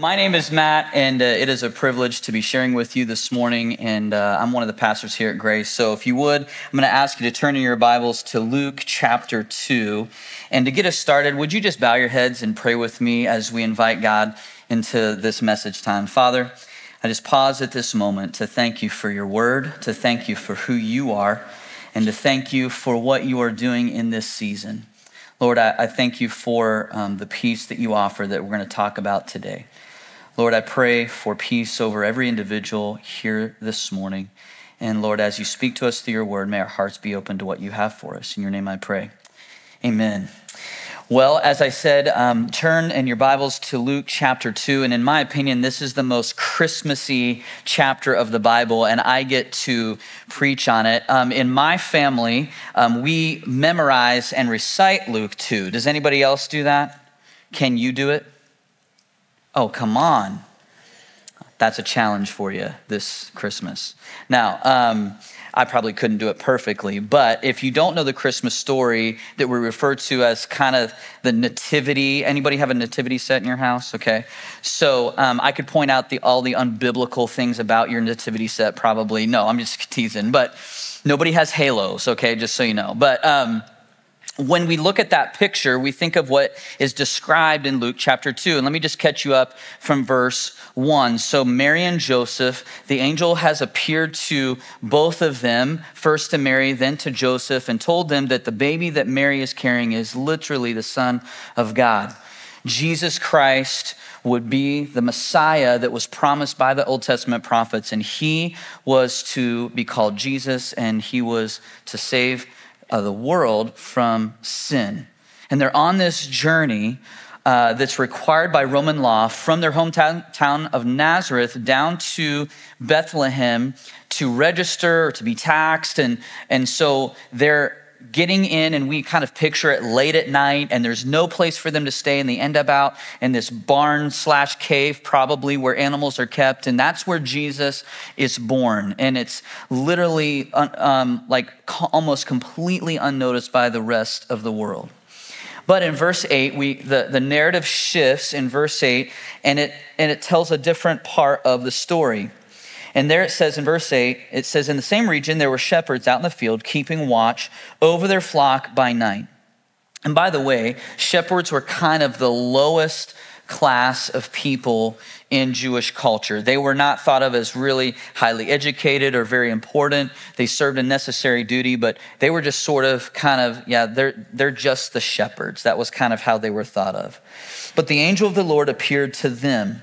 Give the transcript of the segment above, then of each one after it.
My name is Matt, and uh, it is a privilege to be sharing with you this morning. And uh, I'm one of the pastors here at Grace. So, if you would, I'm going to ask you to turn in your Bibles to Luke chapter 2. And to get us started, would you just bow your heads and pray with me as we invite God into this message time? Father, I just pause at this moment to thank you for your word, to thank you for who you are, and to thank you for what you are doing in this season. Lord, I, I thank you for um, the peace that you offer that we're going to talk about today. Lord, I pray for peace over every individual here this morning. And Lord, as you speak to us through your word, may our hearts be open to what you have for us. In your name I pray. Amen. Well, as I said, um, turn in your Bibles to Luke chapter 2. And in my opinion, this is the most Christmassy chapter of the Bible, and I get to preach on it. Um, in my family, um, we memorize and recite Luke 2. Does anybody else do that? Can you do it? Oh, come on. That's a challenge for you this Christmas. Now, um, I probably couldn't do it perfectly, but if you don't know the Christmas story that we refer to as kind of the nativity, anybody have a nativity set in your house? Okay, so um, I could point out the, all the unbiblical things about your nativity set. Probably no, I'm just teasing, but nobody has halos. Okay, just so you know, but. Um, when we look at that picture, we think of what is described in Luke chapter 2. And let me just catch you up from verse 1. So, Mary and Joseph, the angel has appeared to both of them, first to Mary, then to Joseph, and told them that the baby that Mary is carrying is literally the Son of God. Jesus Christ would be the Messiah that was promised by the Old Testament prophets, and he was to be called Jesus, and he was to save uh, the world from sin. And they're on this journey uh, that's required by Roman law from their hometown town of Nazareth down to Bethlehem to register or to be taxed. And, and so they're getting in and we kind of picture it late at night and there's no place for them to stay and they end up out in this barn slash cave probably where animals are kept. And that's where jesus is born. And it's literally um, like almost completely unnoticed by the rest of the world. But in verse 8 we the, the narrative shifts in verse 8 and it and it tells a different part of the story and there it says in verse 8, it says, In the same region there were shepherds out in the field keeping watch over their flock by night. And by the way, shepherds were kind of the lowest class of people in Jewish culture. They were not thought of as really highly educated or very important. They served a necessary duty, but they were just sort of kind of, yeah, they're, they're just the shepherds. That was kind of how they were thought of. But the angel of the Lord appeared to them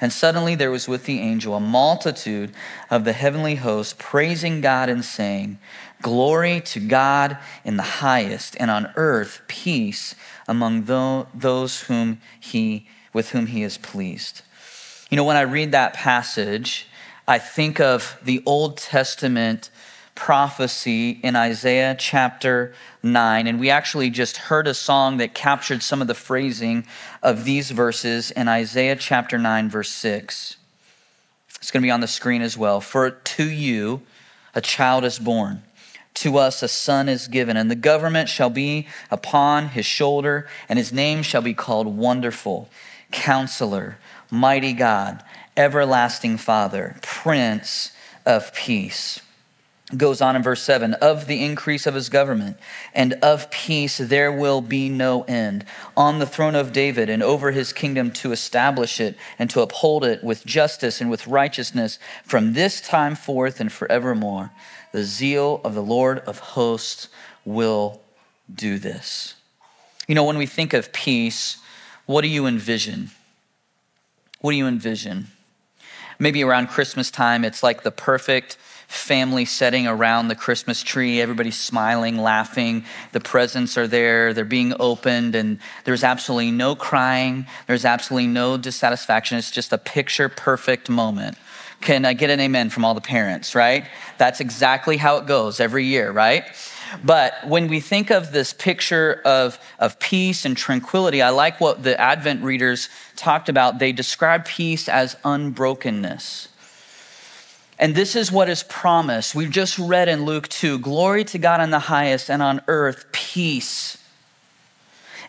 And suddenly there was with the angel a multitude of the heavenly host praising God and saying, Glory to God in the highest, and on earth peace among those whom he, with whom he is pleased. You know, when I read that passage, I think of the Old Testament prophecy in Isaiah chapter 9. And we actually just heard a song that captured some of the phrasing of these verses in Isaiah chapter 9, verse 6. It's going to be on the screen as well. For to you a child is born, to us a son is given, and the government shall be upon his shoulder, and his name shall be called Wonderful, Counselor, Mighty God, Everlasting Father, Prince of Peace goes on in verse 7 of the increase of his government and of peace there will be no end on the throne of David and over his kingdom to establish it and to uphold it with justice and with righteousness from this time forth and forevermore. The zeal of the Lord of hosts will do this. You know, when we think of peace, what do you envision? What do you envision? Maybe around Christmas time, it's like the perfect family setting around the Christmas tree. Everybody's smiling, laughing. The presents are there, they're being opened, and there's absolutely no crying. There's absolutely no dissatisfaction. It's just a picture perfect moment. Can I get an amen from all the parents, right? That's exactly how it goes every year, right? But when we think of this picture of, of peace and tranquility, I like what the Advent readers talked about. They describe peace as unbrokenness. And this is what is promised. We've just read in Luke 2 Glory to God in the highest, and on earth, peace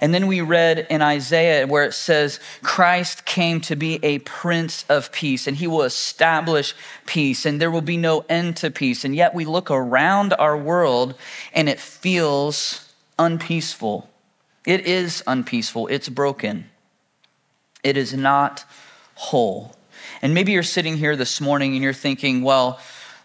and then we read in Isaiah where it says, Christ came to be a prince of peace, and he will establish peace, and there will be no end to peace. And yet we look around our world and it feels unpeaceful. It is unpeaceful, it's broken, it is not whole. And maybe you're sitting here this morning and you're thinking, well,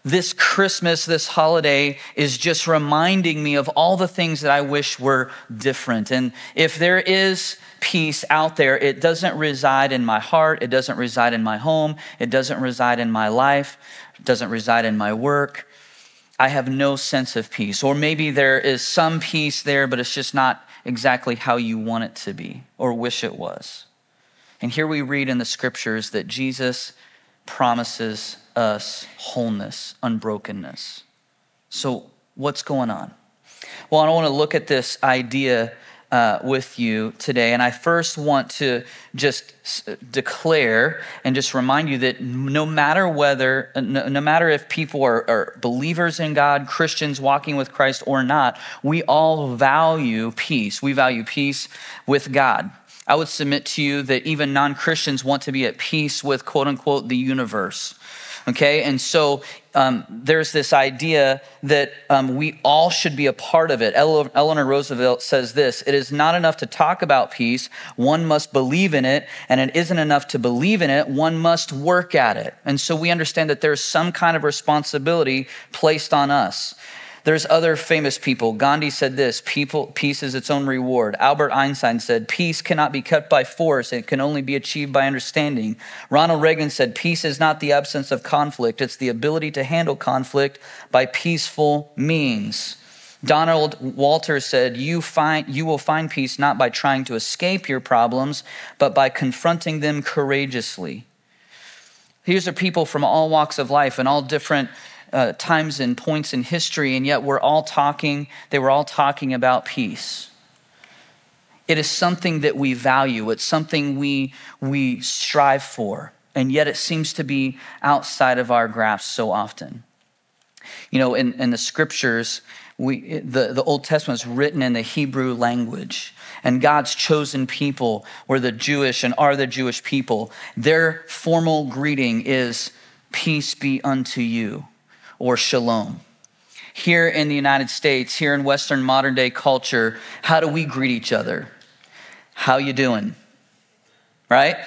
this Christmas, this holiday is just reminding me of all the things that I wish were different. And if there is peace out there, it doesn't reside in my heart, it doesn't reside in my home, it doesn't reside in my life, it doesn't reside in my work. I have no sense of peace. Or maybe there is some peace there, but it's just not exactly how you want it to be or wish it was. And here we read in the scriptures that Jesus promises us wholeness, unbrokenness. So, what's going on? Well, I want to look at this idea uh, with you today. And I first want to just declare and just remind you that no matter whether, no, no matter if people are, are, believers in God, Christians walking with Christ or not, we all value peace. We value peace with God. I would submit to you that even non Christians want to be at peace with quote unquote the universe. Okay, and so um, there's this idea that um, we all should be a part of it. Eleanor Roosevelt says this It is not enough to talk about peace, one must believe in it, and it isn't enough to believe in it, one must work at it. And so we understand that there's some kind of responsibility placed on us. There's other famous people. Gandhi said this people, peace is its own reward. Albert Einstein said, peace cannot be kept by force, it can only be achieved by understanding. Ronald Reagan said, peace is not the absence of conflict, it's the ability to handle conflict by peaceful means. Donald Walter said, you, find, you will find peace not by trying to escape your problems, but by confronting them courageously. These are people from all walks of life and all different uh, times and points in history, and yet we're all talking, they were all talking about peace. It is something that we value, it's something we, we strive for, and yet it seems to be outside of our grasp so often. You know, in, in the scriptures, we, the, the Old Testament is written in the Hebrew language, and God's chosen people were the Jewish and are the Jewish people. Their formal greeting is, Peace be unto you or shalom. Here in the United States, here in Western modern day culture, how do we greet each other? How you doing? Right?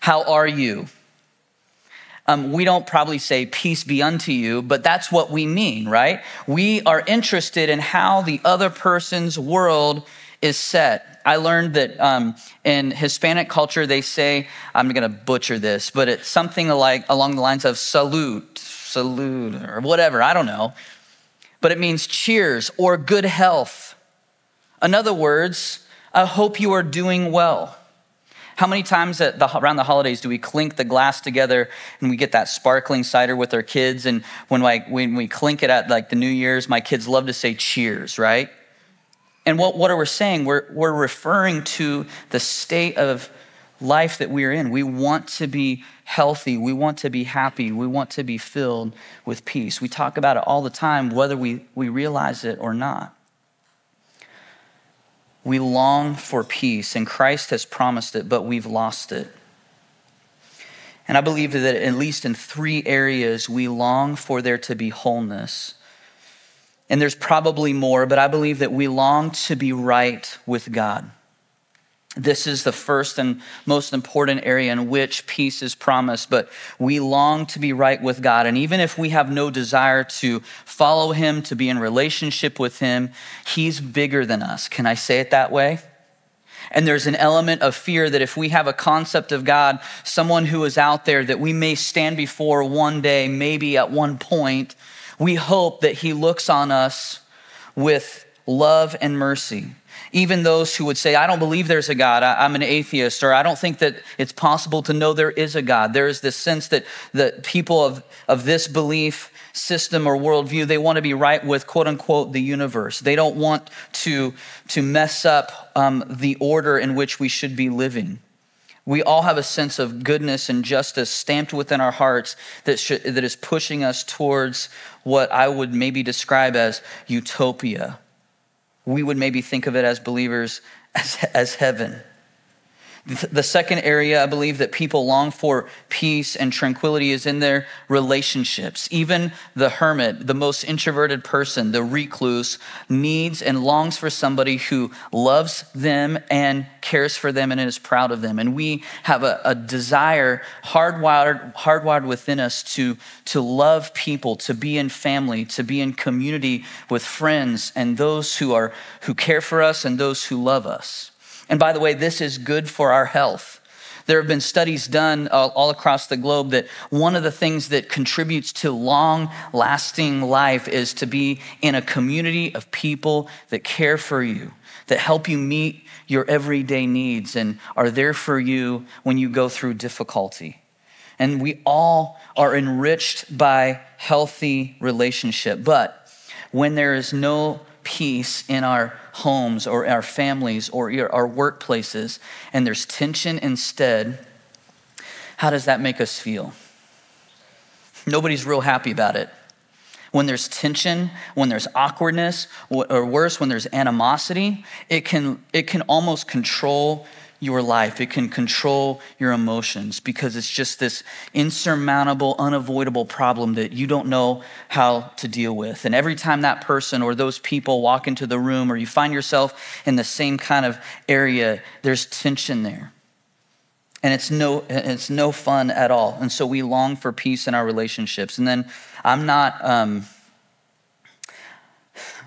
How are you? Um, we don't probably say peace be unto you, but that's what we mean, right? We are interested in how the other person's world is set. I learned that um, in Hispanic culture, they say, I'm going to butcher this, but it's something like along the lines of salute, salute or whatever, I don't know. But it means cheers or good health. In other words, I hope you are doing well. How many times the, around the holidays do we clink the glass together and we get that sparkling cider with our kids? And when, like, when we clink it at like the New Year's, my kids love to say cheers, right? And what, what are we saying? We're, we're referring to the state of life that we are in. We want to be healthy. We want to be happy. We want to be filled with peace. We talk about it all the time, whether we, we realize it or not. We long for peace, and Christ has promised it, but we've lost it. And I believe that at least in three areas, we long for there to be wholeness. And there's probably more, but I believe that we long to be right with God. This is the first and most important area in which peace is promised, but we long to be right with God. And even if we have no desire to follow Him, to be in relationship with Him, He's bigger than us. Can I say it that way? And there's an element of fear that if we have a concept of God, someone who is out there that we may stand before one day, maybe at one point, we hope that He looks on us with love and mercy Even those who would say, I don't believe there's a God, I, am an atheist, or I don't think that it's possible to know there is a God. There is this sense that the people of, of this belief system or worldview, they want to be right with quote unquote the universe. They don't want to, to mess up um, the order in which we should be living. We all have a sense of goodness and justice stamped within our hearts that, should, that is pushing us towards what I would maybe describe as utopia. We would maybe think of it as believers as, as heaven. The second area I believe that people long for peace and tranquility is in their relationships. Even the hermit, the most introverted person, the recluse, needs and longs for somebody who loves them and cares for them and is proud of them. And we have a, a desire hardwired, hardwired within us to, to love people, to be in family, to be in community with friends and those who, are, who care for us and those who love us. And by the way, this is good for our health. There have been studies done all across the globe that one of the things that contributes to long lasting life is to be in a community of people that care for you, that help you meet your everyday needs and are there for you when you go through difficulty. And we all are enriched by healthy relationship. But when there is no peace in our homes or our families or our workplaces and there's tension instead, how does that make us feel? Nobody's real happy about it. When there's tension, when there's awkwardness, or worse, when there's animosity, it can, it can almost control your life. It can control your emotions because it's just this insurmountable, unavoidable problem that you don't know how to deal with. And every time that person or those people walk into the room or you find yourself in the same kind of area, there's tension there. And it's no, it's no fun at all. And so we long for peace in our relationships. And then I'm not, um,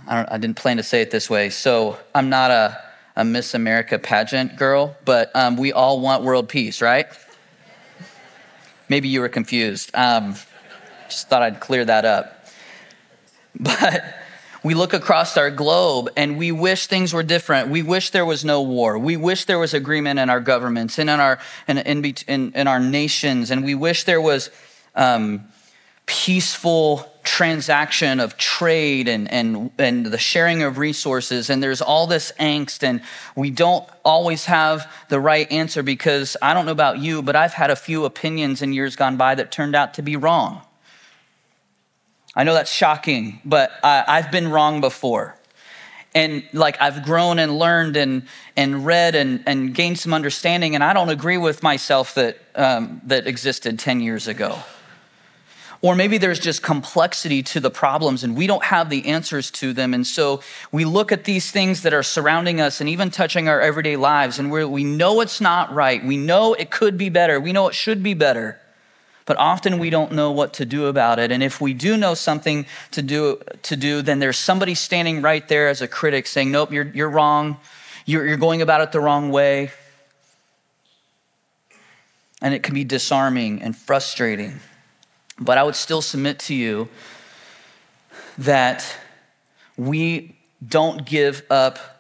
I, I didn't plan to say it this way. So I'm not a, a Miss America pageant girl, but um, we all want world peace, right? Maybe you were confused. Um, just thought I'd clear that up. But we look across our globe and we wish things were different. We wish there was no war. We wish there was agreement in our governments and in our, in, in, in, in our nations. And we wish there was um, peaceful transaction of trade and, and, and the sharing of resources. And there's all this angst, and we don't always have the right answer because I don't know about you, but I've had a few opinions in years gone by that turned out to be wrong. I know that's shocking, but I've been wrong before and like I've grown and learned and and read and and gained some understanding, and I don't agree with myself that um, that existed ten years ago. Or maybe there's just complexity to the problems and we don't have the answers to them. And so we look at these things that are surrounding us and even touching our everyday lives, and we know it's not right. We know it could be better. We know it should be better. But often we don't know what to do about it. And if we do know something to do, to do then there's somebody standing right there as a critic saying, Nope, you're, you're wrong. You're, you're going about it the wrong way. And it can be disarming and frustrating. But I would still submit to you that we don't give up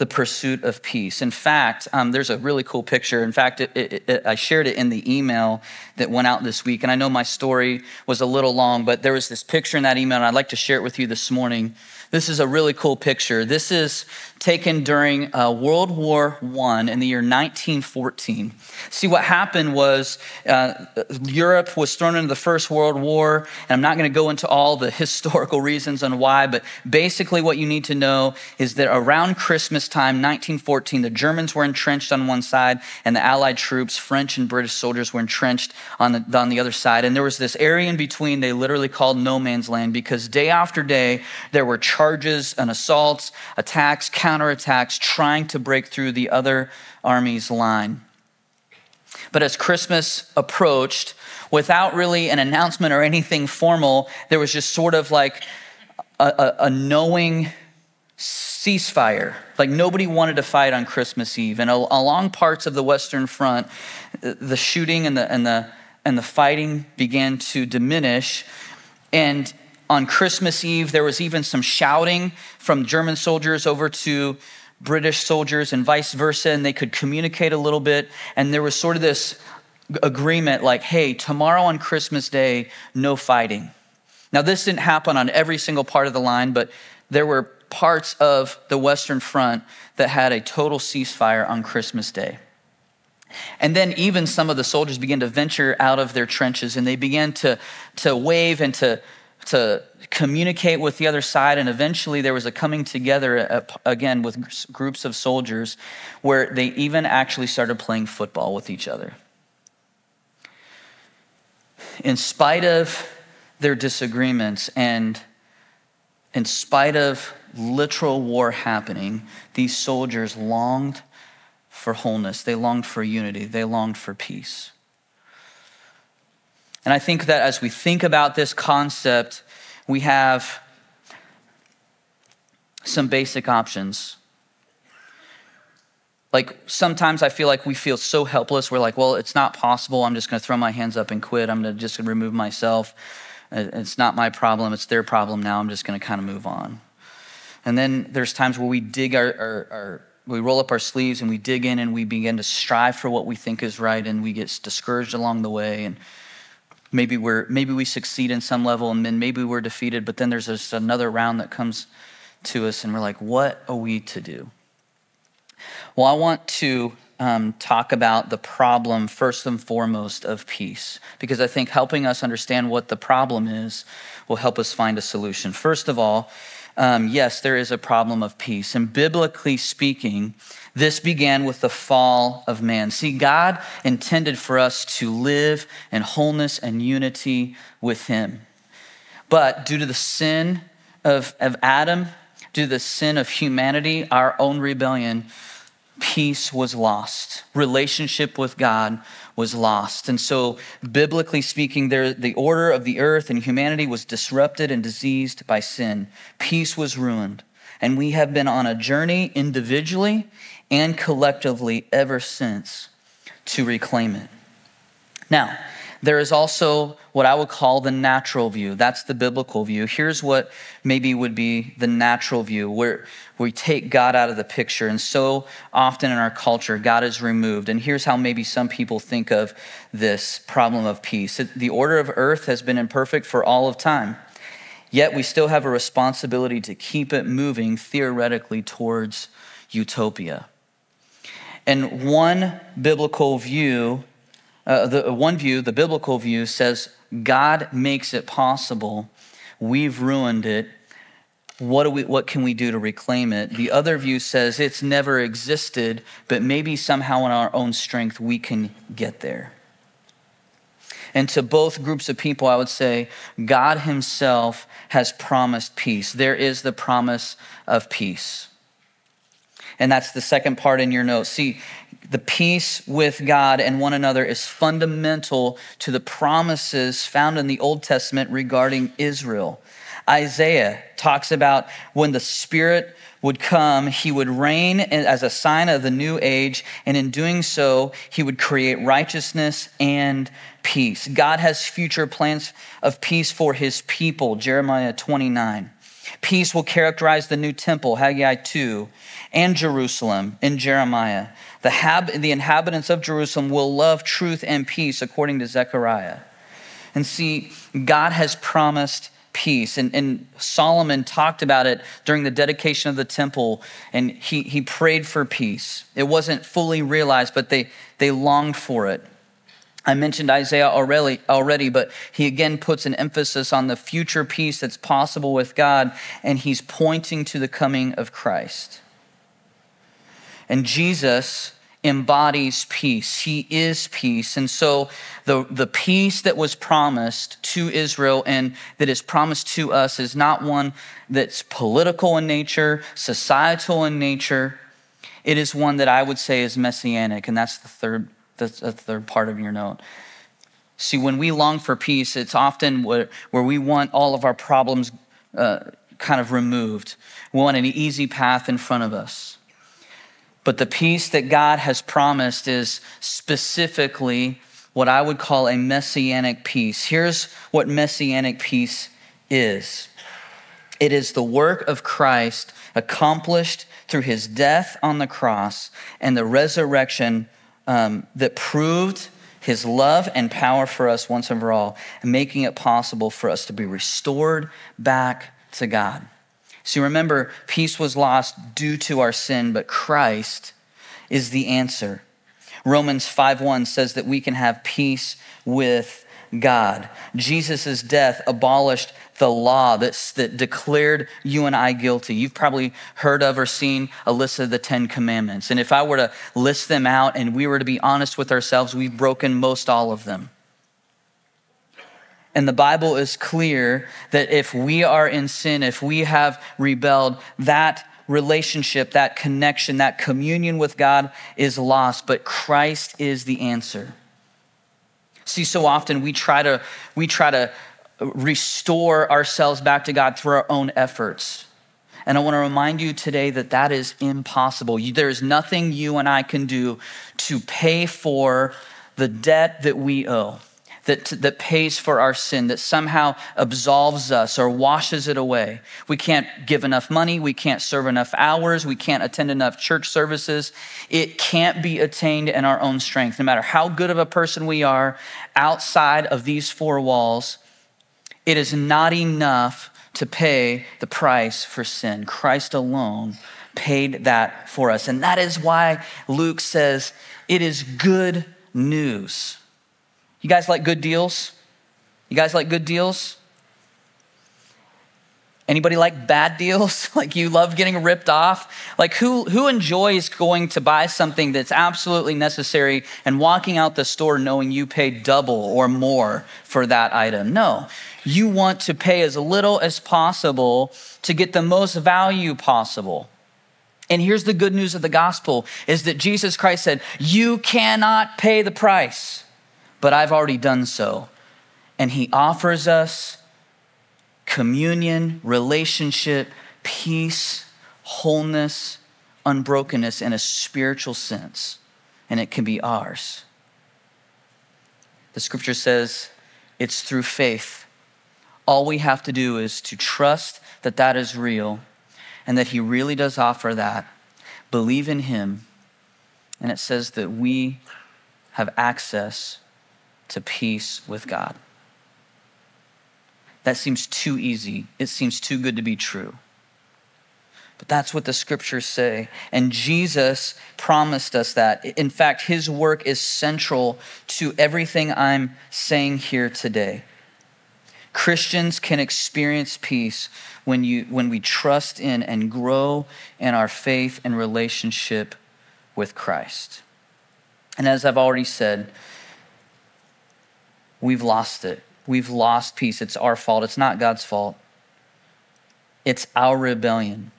the pursuit of peace. In fact, um, there's a really cool picture. In fact, it, it, it, I shared it in the email that went out this week. And I know my story was a little long, but there was this picture in that email, and I'd like to share it with you this morning. This is a really cool picture. This is taken during uh, World War I in the year 1914. See, what happened was uh, Europe was thrown into the First World War, and I'm not going to go into all the historical reasons on why, but basically, what you need to know is that around Christmas time, 1914, the Germans were entrenched on one side, and the Allied troops, French and British soldiers, were entrenched on the, on the other side. And there was this area in between they literally called no man's land because day after day, there were charges and assaults, attacks, counterattacks, trying to break through the other army's line. But as Christmas approached, without really an announcement or anything formal, there was just sort of like a, a, a knowing ceasefire. Like nobody wanted to fight on Christmas Eve. And along parts of the Western Front, the shooting and the, and the, and the fighting began to diminish. And on Christmas Eve, there was even some shouting from German soldiers over to British soldiers and vice versa, and they could communicate a little bit. And there was sort of this agreement like, hey, tomorrow on Christmas Day, no fighting. Now, this didn't happen on every single part of the line, but there were parts of the Western Front that had a total ceasefire on Christmas Day. And then even some of the soldiers began to venture out of their trenches and they began to, to wave and to, to communicate with the other side. And eventually there was a coming together again with groups of soldiers where they even actually started playing football with each other. In spite of their disagreements and in spite of literal war happening, these soldiers longed for wholeness, they longed for unity, they longed for peace. And I think that as we think about this concept, we have some basic options. Like sometimes I feel like we feel so helpless. We're like, well, it's not possible. I'm just going to throw my hands up and quit. I'm going to just remove myself. It's not my problem. It's their problem now. I'm just going to kind of move on. And then there's times where we dig our, our, our, we roll up our sleeves and we dig in and we begin to strive for what we think is right and we get discouraged along the way and maybe we're maybe we succeed in some level and then maybe we're defeated but then there's this another round that comes to us and we're like what are we to do? Well i want to um, talk about the problem first and foremost of peace because i think helping us understand what the problem is will help us find a solution. First of all um, yes, there is a problem of peace. And biblically speaking, this began with the fall of man. See, God intended for us to live in wholeness and unity with Him. But due to the sin of, of Adam, due to the sin of humanity, our own rebellion, peace was lost. Relationship with God was lost. And so, biblically speaking, there, the order of the earth and humanity was disrupted and diseased by sin. Peace was ruined. And we have been on a journey individually and collectively ever since to reclaim it. Now, there is also what I would call the natural view. That's the biblical view. Here's what maybe would be the natural view, where we take God out of the picture. And so often in our culture, God is removed. And here's how maybe some people think of this problem of peace the order of earth has been imperfect for all of time, yet we still have a responsibility to keep it moving theoretically towards utopia. And one biblical view uh, the one view, the biblical view, says God makes it possible. We've ruined it. What, do we, what can we do to reclaim it? The other view says it's never existed, but maybe somehow in our own strength we can get there. And to both groups of people, I would say God Himself has promised peace. There is the promise of peace. And that's the second part in your note. See, the peace with God and one another is fundamental to the promises found in the Old Testament regarding Israel. Isaiah talks about when the Spirit would come, he would reign as a sign of the new age, and in doing so, he would create righteousness and peace. God has future plans of peace for his people, Jeremiah 29. Peace will characterize the new temple, Haggai 2, and Jerusalem in Jeremiah. The, hab- the inhabitants of Jerusalem will love truth and peace, according to Zechariah. And see, God has promised peace. And, and, Solomon talked about it during the dedication of the temple, and he, he prayed for peace. It wasn't fully realized, but they, they longed for it. I mentioned Isaiah already, already, but he again puts an emphasis on the future peace that's possible with God, and he's pointing to the coming of Christ. And Jesus embodies peace. He is peace. And so the, the peace that was promised to Israel and that is promised to us is not one that's political in nature, societal in nature. It is one that I would say is messianic, and that's the third, that's the third part of your note. See, when we long for peace, it's often where, where we want all of our problems uh, kind of removed. We want an easy path in front of us. But the peace that God has promised is specifically what I would call a messianic peace. Here's what messianic peace is. It is the work of Christ accomplished through his death on the cross and the resurrection um, that proved his love and power for us once and for all, making it possible for us to be restored back to God. So remember, peace was lost due to our sin, but Christ is the answer. Romans 5:1 says that we can have peace with God. Jesus' death abolished the law that's, that declared you and I guilty. You've probably heard of or seen a list of the Ten Commandments. And if I were to list them out and we were to be honest with ourselves, we've broken most all of them. And the Bible is clear that if we are in sin, if we have rebelled, that relationship, that connection, that communion with God is lost, but Christ is the answer. See, so often we try to we try to restore ourselves back to God through our own efforts. And I want to remind you today that that is impossible. There is nothing you and I can do to pay for the debt that we owe that, that pays for our sin, that somehow absolves us or washes it away. We can't give enough money. We can't serve enough hours. We can't attend enough church services. It can't be attained in our own strength. No matter how good of a person we are outside of these four walls, it is not enough to pay the price for sin. Christ alone paid that for us. And that is why Luke says it is good news. You guys like good deals? You guys like good deals? Anybody like bad deals? like you love getting ripped off? Like who who enjoys going to buy something that's absolutely necessary and walking out the store knowing you paid double or more for that item? No. You want to pay as little as possible to get the most value possible. And here's the good news of the gospel is that Jesus Christ said, "You cannot pay the price." But I've already done so. And he offers us communion, relationship, peace, wholeness, unbrokenness in a spiritual sense, and it can be ours. The scripture says it's through faith. All we have to do is to trust that that is real and that he really does offer that, believe in him, and it says that we have access to peace with God. That seems too easy. It seems too good to be true. But that's what the scriptures say. And Jesus promised us that. In fact, his work is central to everything I'm saying here today. Christians can experience peace when, you, when we trust in and grow in our faith and relationship with Christ. And as I've already said, we've lost it. We've lost peace. It's our fault. It's not God's fault. It's our rebellion.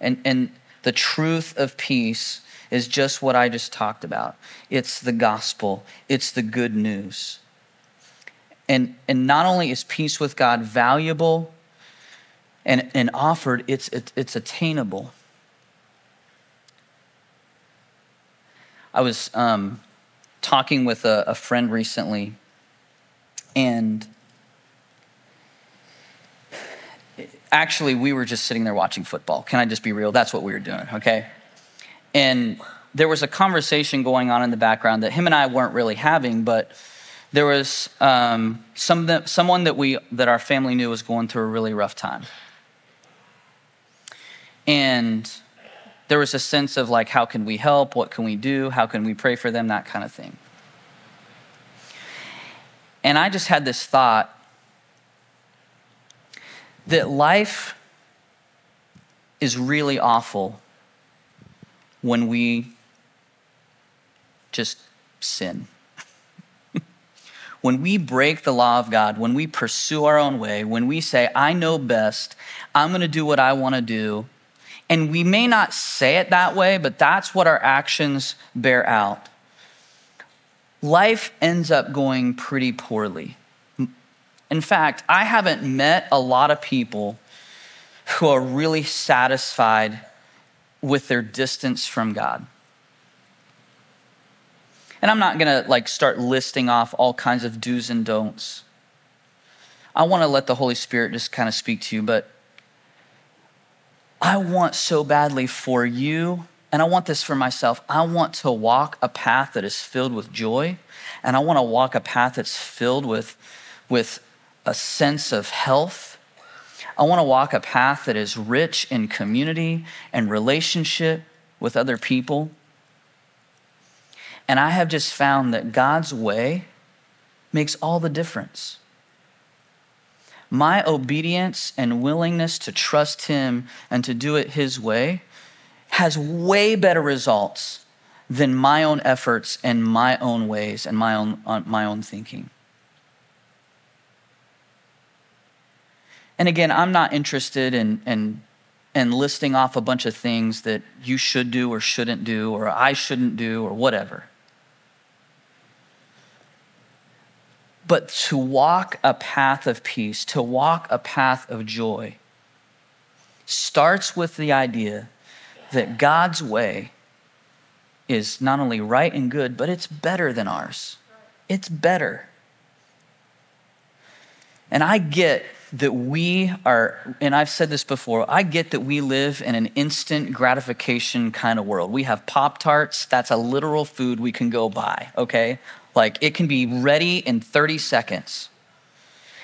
And, and the truth of peace is just what I just talked about it's the gospel, it's the good news. And, and not only is peace with God valuable and, and offered, it's, it, it's attainable. I was um, talking with a, a friend recently and actually, we were just sitting there watching football. Can I just be real? That's what we were doing, okay? And there was a conversation going on in the background that him and I weren't really having, but there was um, some that, someone that we that our family knew was going through a really rough time, and there was a sense of like, how can we help? What can we do? How can we pray for them? That kind of thing. And I just had this thought that life is really awful when we just sin. when we break the law of God, when we pursue our own way, when we say, I know best, I'm going to do what I want to do, and we may not say it that way, but that's what our actions bear out life ends up going pretty poorly. In fact, I haven't met a lot of people who are really satisfied with their distance from God. And I'm not going to like start listing off all kinds of do's and don'ts. I want to let the Holy Spirit just kind of speak to you, but I want so badly for you, and I want this for myself. I want to walk a path that is filled with joy, and I want to walk a path that's filled with, with a sense of health. I want to walk a path that is rich in community and relationship with other people. And I have just found that God's way makes all the difference. My obedience and willingness to trust Him and to do it His way has way better results than my own efforts and my own ways and my own, uh, my own thinking. And again, I'm not interested in, in, in listing off a bunch of things that you should do or shouldn't do, or I shouldn't do, or whatever. But to walk a path of peace, to walk a path of joy, starts with the idea that God's way is not only right and good, but it's better than ours. It's better. And I get that we are, and I've said this before, I get that we live in an instant gratification kind of world. We have Pop Tarts, that's a literal food we can go buy, okay? Like it can be ready in 30 seconds.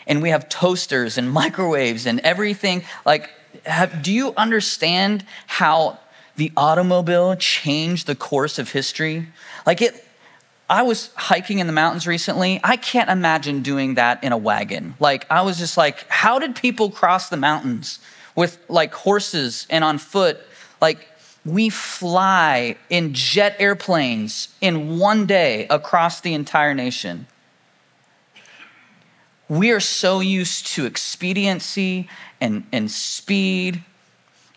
And we have toasters and microwaves and everything. Like, have, do you understand how the automobile changed the course of history? Like it, I was hiking in the mountains recently. I can't imagine doing that in a wagon. Like, I was just like, how did people cross the mountains with like horses and on foot? Like, we fly in jet airplanes in one day across the entire nation. We are so used to expediency and, and speed.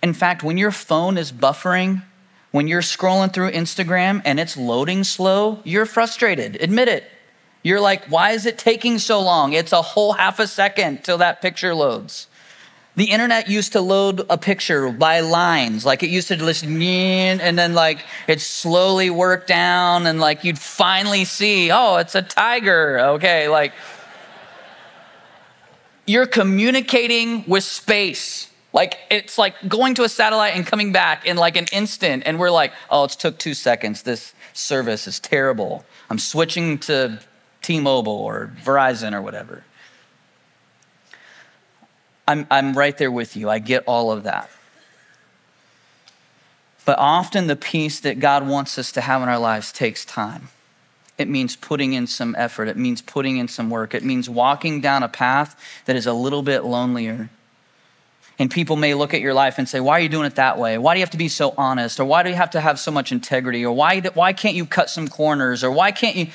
In fact, when your phone is buffering, when you're scrolling through Instagram and it's loading slow, you're frustrated. Admit it. You're like, why is it taking so long? It's a whole half a second till that picture loads. The internet used to load a picture by lines. Like it used to just, and then like it slowly worked down, and like you'd finally see, oh, it's a tiger. Okay, like you're communicating with space. Like it's like going to a satellite and coming back in like an instant, and we're like, oh, it took two seconds. This service is terrible. I'm switching to T-Mobile or Verizon or whatever. I'm, I'm right there with you. I get all of that. But often the peace that God wants us to have in our lives takes time. It means putting in some effort. It means putting in some work. It means walking down a path that is a little bit lonelier. And people may look at your life and say, Why are you doing it that way? Why do you have to be so honest? Or why do you have to have so much integrity? Or why, why can't you cut some corners? Or why can't you?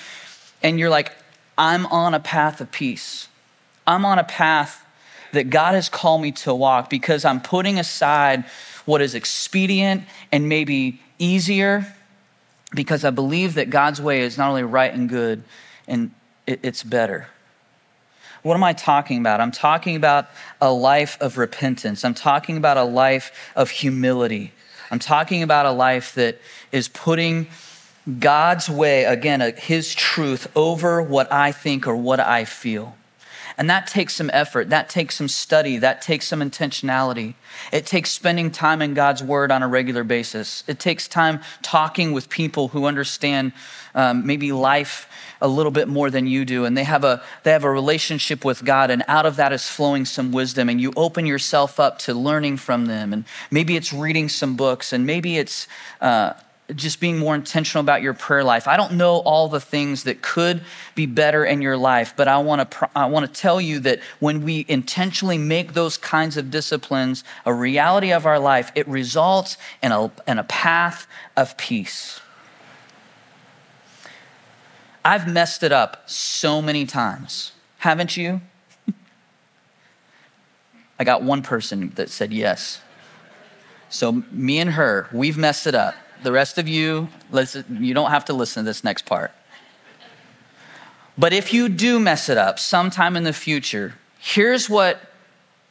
And you're like, I'm on a path of peace. I'm on a path that God has called me to walk because I'm putting aside what is expedient and maybe easier because I believe that God's way is not only right and good, and it's better. What am I talking about? I'm talking about a life of repentance. I'm talking about a life of humility. I'm talking about a life that is putting God's way, again, uh, His truth, over what I think or what I feel. And that takes some effort, that takes some study, that takes some intentionality. It takes spending time in God's Word on a regular basis. It takes time talking with people who understand um, maybe life a little bit more than you do and they have a they have a relationship with god and out of that is flowing some wisdom and you open yourself up to learning from them and maybe it's reading some books and maybe it's uh, just being more intentional about your prayer life. I don't know all the things that could be better in your life, but I want to I want to tell you that when we intentionally make those kinds of disciplines a reality of our life, it results in a, in a path of peace. I've messed it up so many times, haven't you? I got one person that said yes. So, me and her, we've messed it up. The rest of you, listen, you don't have to listen to this next part. But if you do mess it up sometime in the future, here's what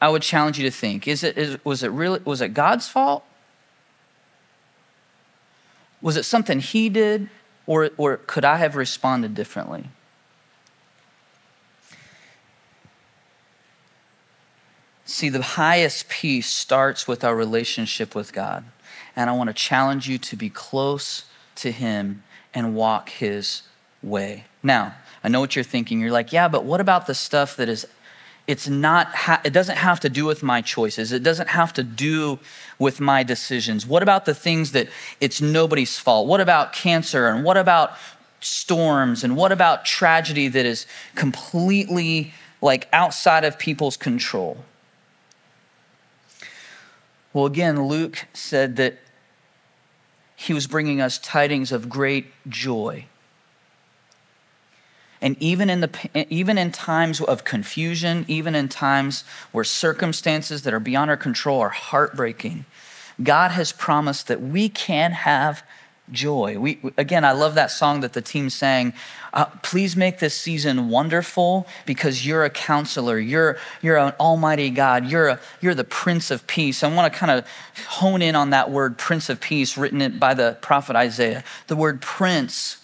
I would challenge you to think. Is it, is, was it really, was it God's fault? Was it something he did? Or, or could I have responded differently? See, the highest peace starts with our relationship with God. And I want to challenge you to be close to Him and walk His way. Now, I know what you're thinking. You're like, yeah, but what about the stuff that is it's not ha- it doesn't have to do with my choices. It doesn't have to do with my decisions. What about the things that it's nobody's fault? What about cancer? And what about storms? And what about tragedy that is completely like outside of people's control well again luke said that he was bringing us tidings of great joy. And even in, the, even in times of confusion, even in times where circumstances that are beyond our control are heartbreaking, God has promised that we can have joy. We, again, I love that song that the team sang. Uh, please make this season wonderful because you're a counselor. You're, you're an almighty God. You're, a, you're the Prince of Peace. I want to kind of hone in on that word, Prince of Peace, written by the prophet Isaiah. The word prince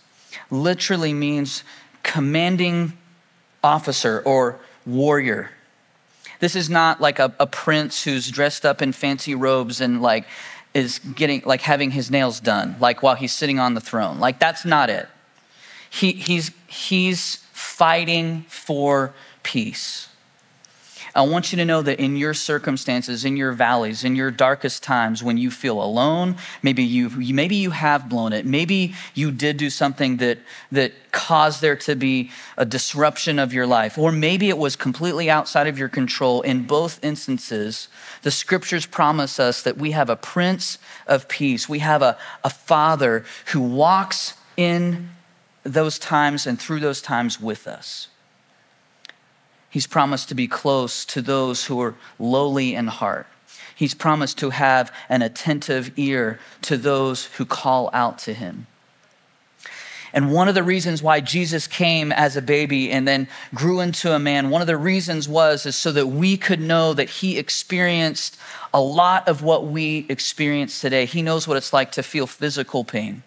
literally means commanding officer or warrior. This is not like a, a, prince who's dressed up in fancy robes and like is getting like having his nails done, like while he's sitting on the throne. Like that's not it. He, he's he's fighting for peace. I want you to know that in your circumstances, in your valleys, in your darkest times, when you feel alone, maybe you maybe you have blown it, maybe you did do something that that caused there to be a disruption of your life, or maybe it was completely outside of your control. In both instances, the scriptures promise us that we have a prince of peace. We have a, a father who walks in those times and through those times with us. He's promised to be close to those who are lowly in heart. He's promised to have an attentive ear to those who call out to him. And one of the reasons why Jesus came as a baby and then grew into a man, one of the reasons was is so that we could know that he experienced a lot of what we experience today. He knows what it's like to feel physical pain.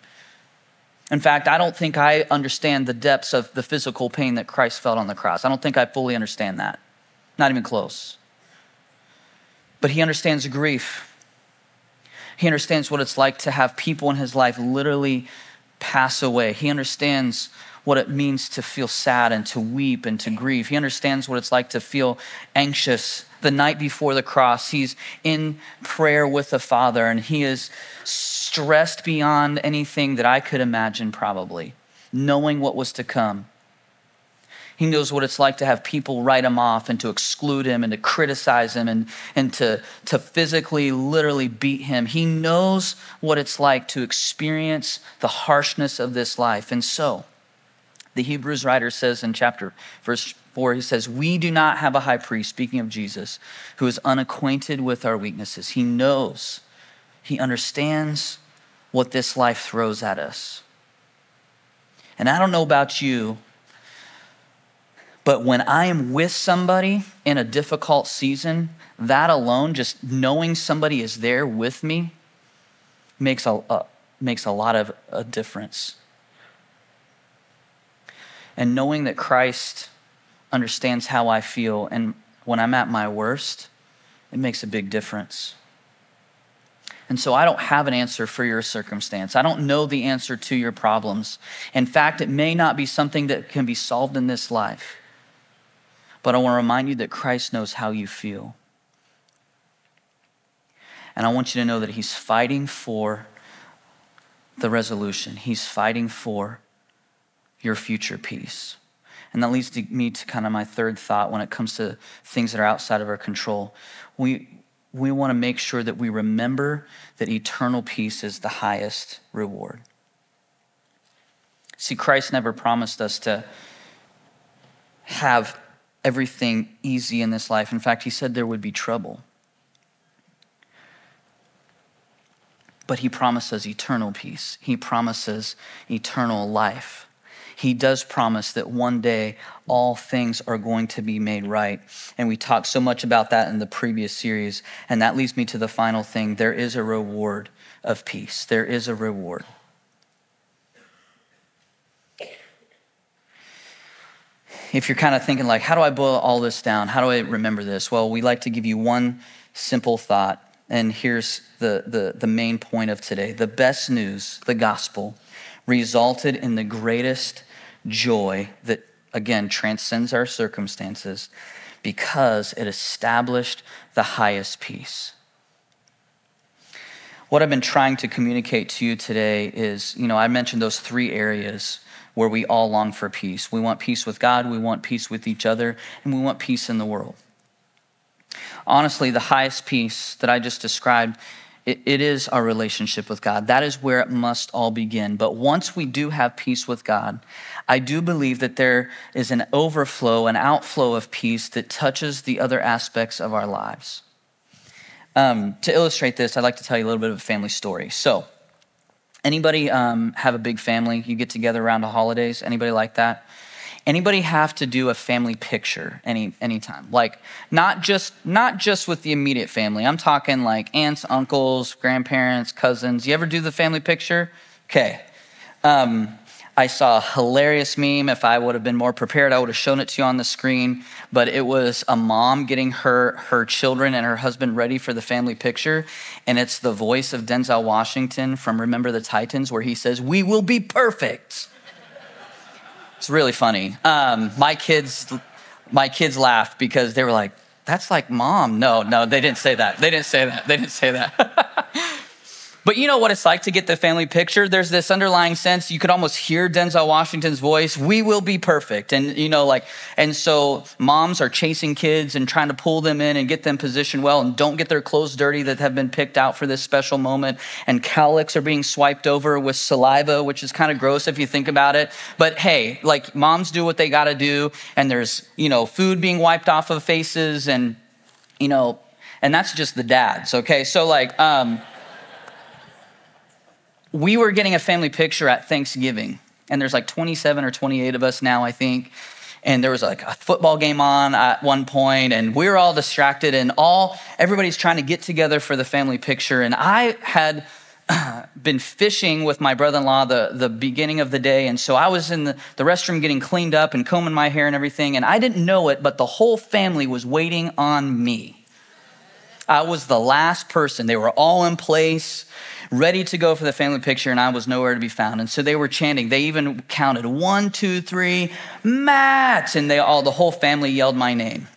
In fact, I don't think I understand the depths of the physical pain that Christ felt on the cross. I don't think I fully understand that. Not even close. But he understands grief. He understands what it's like to have people in his life literally pass away. He understands what it means to feel sad and to weep and to grieve. He understands what it's like to feel anxious the night before the cross. He's in prayer with the Father and he is stressed beyond anything that I could imagine, probably, knowing what was to come. He knows what it's like to have people write him off and to exclude him and to criticize him and, and to, to physically, literally beat him. He knows what it's like to experience the harshness of this life. And so, the Hebrews writer says in chapter verse 4, he says, We do not have a high priest, speaking of Jesus, who is unacquainted with our weaknesses. He knows, he understands what this life throws at us. And I don't know about you, but when I am with somebody in a difficult season, that alone, just knowing somebody is there with me, makes a, makes a lot of a difference and knowing that Christ understands how I feel, and when I'm at my worst, it makes a big difference. And so I don't have an answer for your circumstance. I don't know the answer to your problems. In fact, it may not be something that can be solved in this life. But I want to remind you that Christ knows how you feel. And I want you to know that He's fighting for the resolution, He's fighting for your future peace. And that leads to me to kind of my third thought when it comes to things that are outside of our control. We, we want to make sure that we remember that eternal peace is the highest reward. See, Christ never promised us to have everything easy in this life. In fact, he said there would be trouble. But he promises eternal peace, he promises eternal life he does promise that one day all things are going to be made right. And we talked so much about that in the previous series. And that leads me to the final thing there is a reward of peace. There is a reward. if you're kind of thinking like, how do I boil all this down? How do I remember this? Well, we like to give you one simple thought. And here's the, the, the main point of today. The best news, the gospel, resulted in the greatest joy that, again, transcends our circumstances because it established the highest peace. What I've been trying to communicate to you today is, you know, I mentioned those three areas where we all long for peace. We want peace with God, we want peace with each other, and we want peace in the world. Honestly, the highest peace that I just described, it, is our relationship with God. That is where it must all begin. But once we do have peace with God, I do believe that there is an overflow, an outflow of peace that touches the other aspects of our lives. Um, to illustrate this, I'd like to tell you a little bit of a family story. So, Anybody um, have a big family? You get together around the holidays? Anybody like that? Anybody have to do a family picture any anytime? Like not just not just with the immediate family. I'm talking like aunts, uncles, grandparents, cousins. You ever do the family picture? Okay. Um, I saw a hilarious meme. If I would have been more prepared, I would have shown it to you on the screen. But it was a mom getting her, her children and her husband ready for the family picture. And it's the voice of Denzel Washington from Remember the Titans, where he says, We will be perfect. It's really funny. Um, my kids, my kids laughed because they were like, "That's like mom." No, no, they didn't say that. They didn't say that. They didn't say that. But you know what it's like to get the family picture? There's this underlying sense, you could almost hear Denzel Washington's voice, we will be perfect. And, you know, like, and so moms are chasing kids and trying to pull them in and get them positioned well and don't get their clothes dirty that have been picked out for this special moment. And cowlicks are being swiped over with saliva, which is kind of gross if you think about it. But hey, like, moms do what they got to do. And there's, you know, food being wiped off of faces and, you know, and that's just the dads, okay? So, like, um, we were getting a family picture at Thanksgiving, and there's like 27 or 28 of us now, I think. And there was like a football game on at one point, and we were all distracted, and all everybody's trying to get together for the family picture. And I had been fishing with my brother-in-law the, the beginning of the day and so i was in the, the restroom getting cleaned up and combing my hair and everything and i didn't know it but the whole family was waiting on me i was the last person they were all in place ready to go for the family picture, and I was nowhere to be found. And so they were chanting. They even counted one, two, three, Matt, and they all the whole family yelled my name.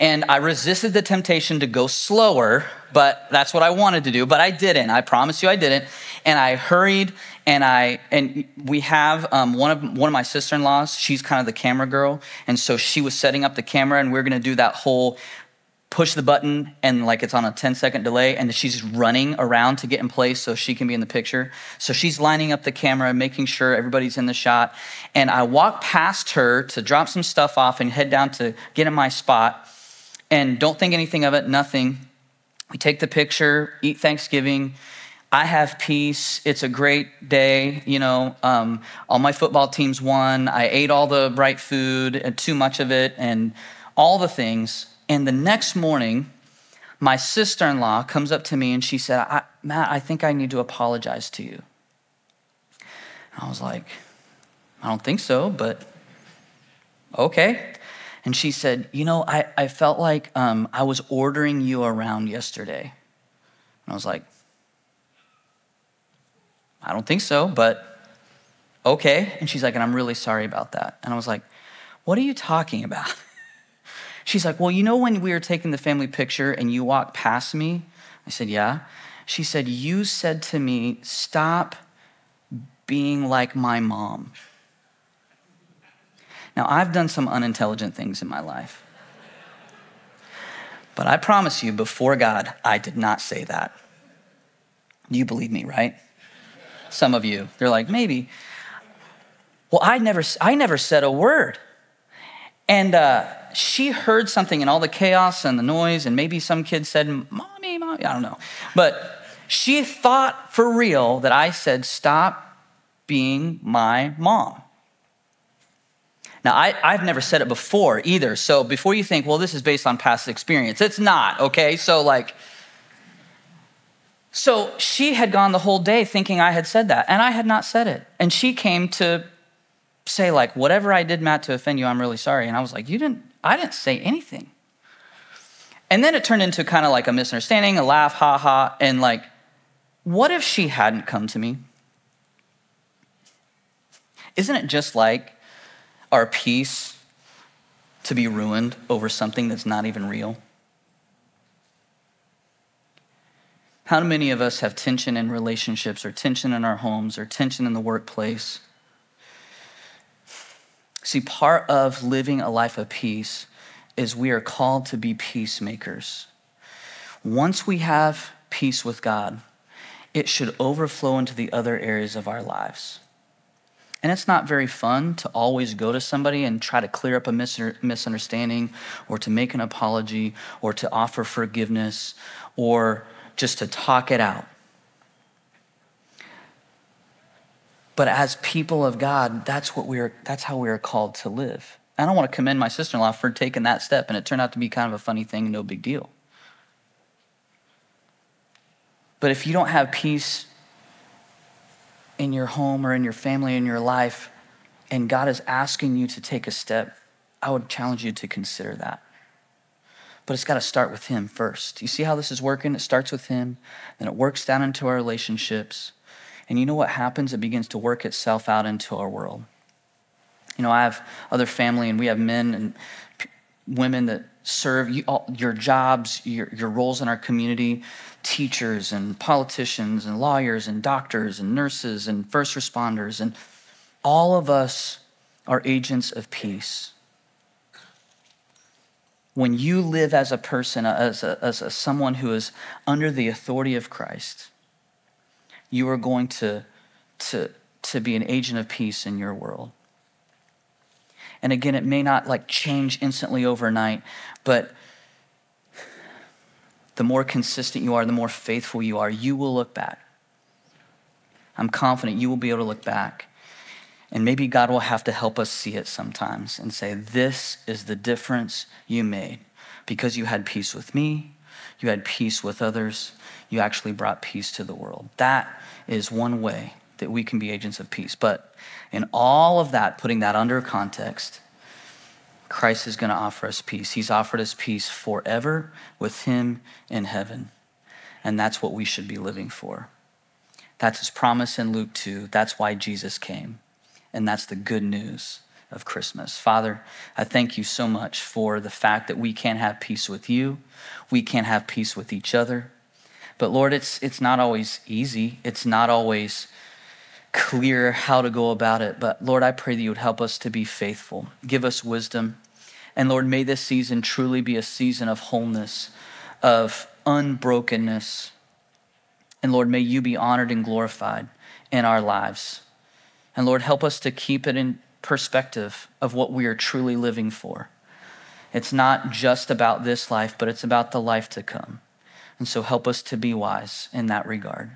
And I resisted the temptation to go slower, but that's what I wanted to do. But I didn't. I promise you, I didn't. And I hurried, and I and we have um, one of one of my sister in laws. She's kind of the camera girl, and so she was setting up the camera, and we we're gonna do that whole push the button and like it's on a 10 second delay and she's running around to get in place so she can be in the picture so she's lining up the camera making sure everybody's in the shot and i walk past her to drop some stuff off and head down to get in my spot and don't think anything of it nothing we take the picture eat thanksgiving I have peace. It's a great day. You know, um, all my football teams won. I ate all the right food and too much of it and all the things. And the next morning, my sister in law comes up to me and she said, I, Matt, I think I need to apologize to you. I was like, I don't think so, but okay. And she said, You know, I, I felt like um, I was ordering you around yesterday. And I was like, I don't think so, but okay. And she's like, And I'm really sorry about that. And I was like, What are you talking about? She's like, Well, you know, when we were taking the family picture and you walked past me? I said, Yeah. She said, You said to me, Stop being like my mom. Now, I've done some unintelligent things in my life. But I promise you, before God, I did not say that. You believe me, right? Some of you, they're like, maybe. Well, I never, I never said a word. And uh, she heard something in all the chaos and the noise, and maybe some kid said, Mommy, Mommy, I don't know. But she thought for real that I said, Stop being my mom. Now, I, have never said it before either. So before you think, well, this is based on past experience, it's not, okay? So, like, so she had gone the whole day thinking I had said that, and I had not said it. And she came to say like, whatever I did, Matt, to offend you, I'm really sorry. And I was like, you didn't, I didn't say anything. And then it turned into kind of like a misunderstanding, a laugh, ha ha. And like, what if she hadn't come to me? Isn't it just like our peace to be ruined over something that's not even real? How many of us have tension in relationships or tension in our homes or tension in the workplace? See, part of living a life of peace is we are called to be peacemakers. Once we have peace with God, it should overflow into the other areas of our lives. And it's not very fun to always go to somebody and try to clear up a misunderstanding or to make an apology or to offer forgiveness or just to talk it out. But as people of God, that's what we're that's how we are called to live. I don't want to commend my sister-in-law for taking that step, and it turned out to be kind of a funny thing, no big deal. But if you don't have peace in your home or in your family, in your life, and God is asking you to take a step, I would challenge you to consider that. But it's got to start with Him first. You see how this is working? It starts with Him, then it works down into our relationships, and you know what happens? It begins to work itself out into our world. You know, I have other family, and we have men and women that serve you, all, your jobs, your, your roles in our community, teachers and politicians and lawyers and doctors and nurses and first responders. And all of us are agents of peace. When you live as a person, as, a, as a, someone who is under the authority of Christ, you are going to, to, to be an agent of peace in your world. And again, it may not like change instantly overnight, but the more consistent you are, the more faithful you are, you will look back. I'm confident you will be able to look back. And maybe God will have to help us see it sometimes and say, This is the difference you made. Because you had peace with me, you had peace with others, you actually brought peace to the world. That is one way that we can be agents of peace. But in all of that, putting that under context, Christ is going to offer us peace. He's offered us peace forever with Him in heaven. And that's what we should be living for. That's His promise in Luke 2. That's why Jesus came. And that's the good news of Christmas. Father, I thank you so much for the fact that we can have peace with you, we can have peace with each other. But Lord, it's, it's not always easy. It's not always clear how to go about it. But Lord, I pray that you would help us to be faithful. Give us wisdom. And Lord, may this season truly be a season of wholeness, of unbrokenness. And Lord, may you be honored and glorified in our lives. And Lord, help us to keep it in perspective of what we are truly living for. It's not just about this life, but it's about the life to come. And so help us to be wise in that regard.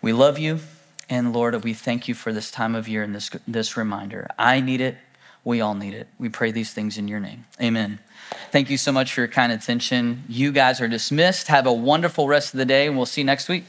We love you. And Lord, we thank you for this time of year and this, this reminder. I need it. We all need it. We pray these things in your name. Amen. Thank you so much for your kind attention. You guys are dismissed. Have a wonderful rest of the day, and we'll see you next week.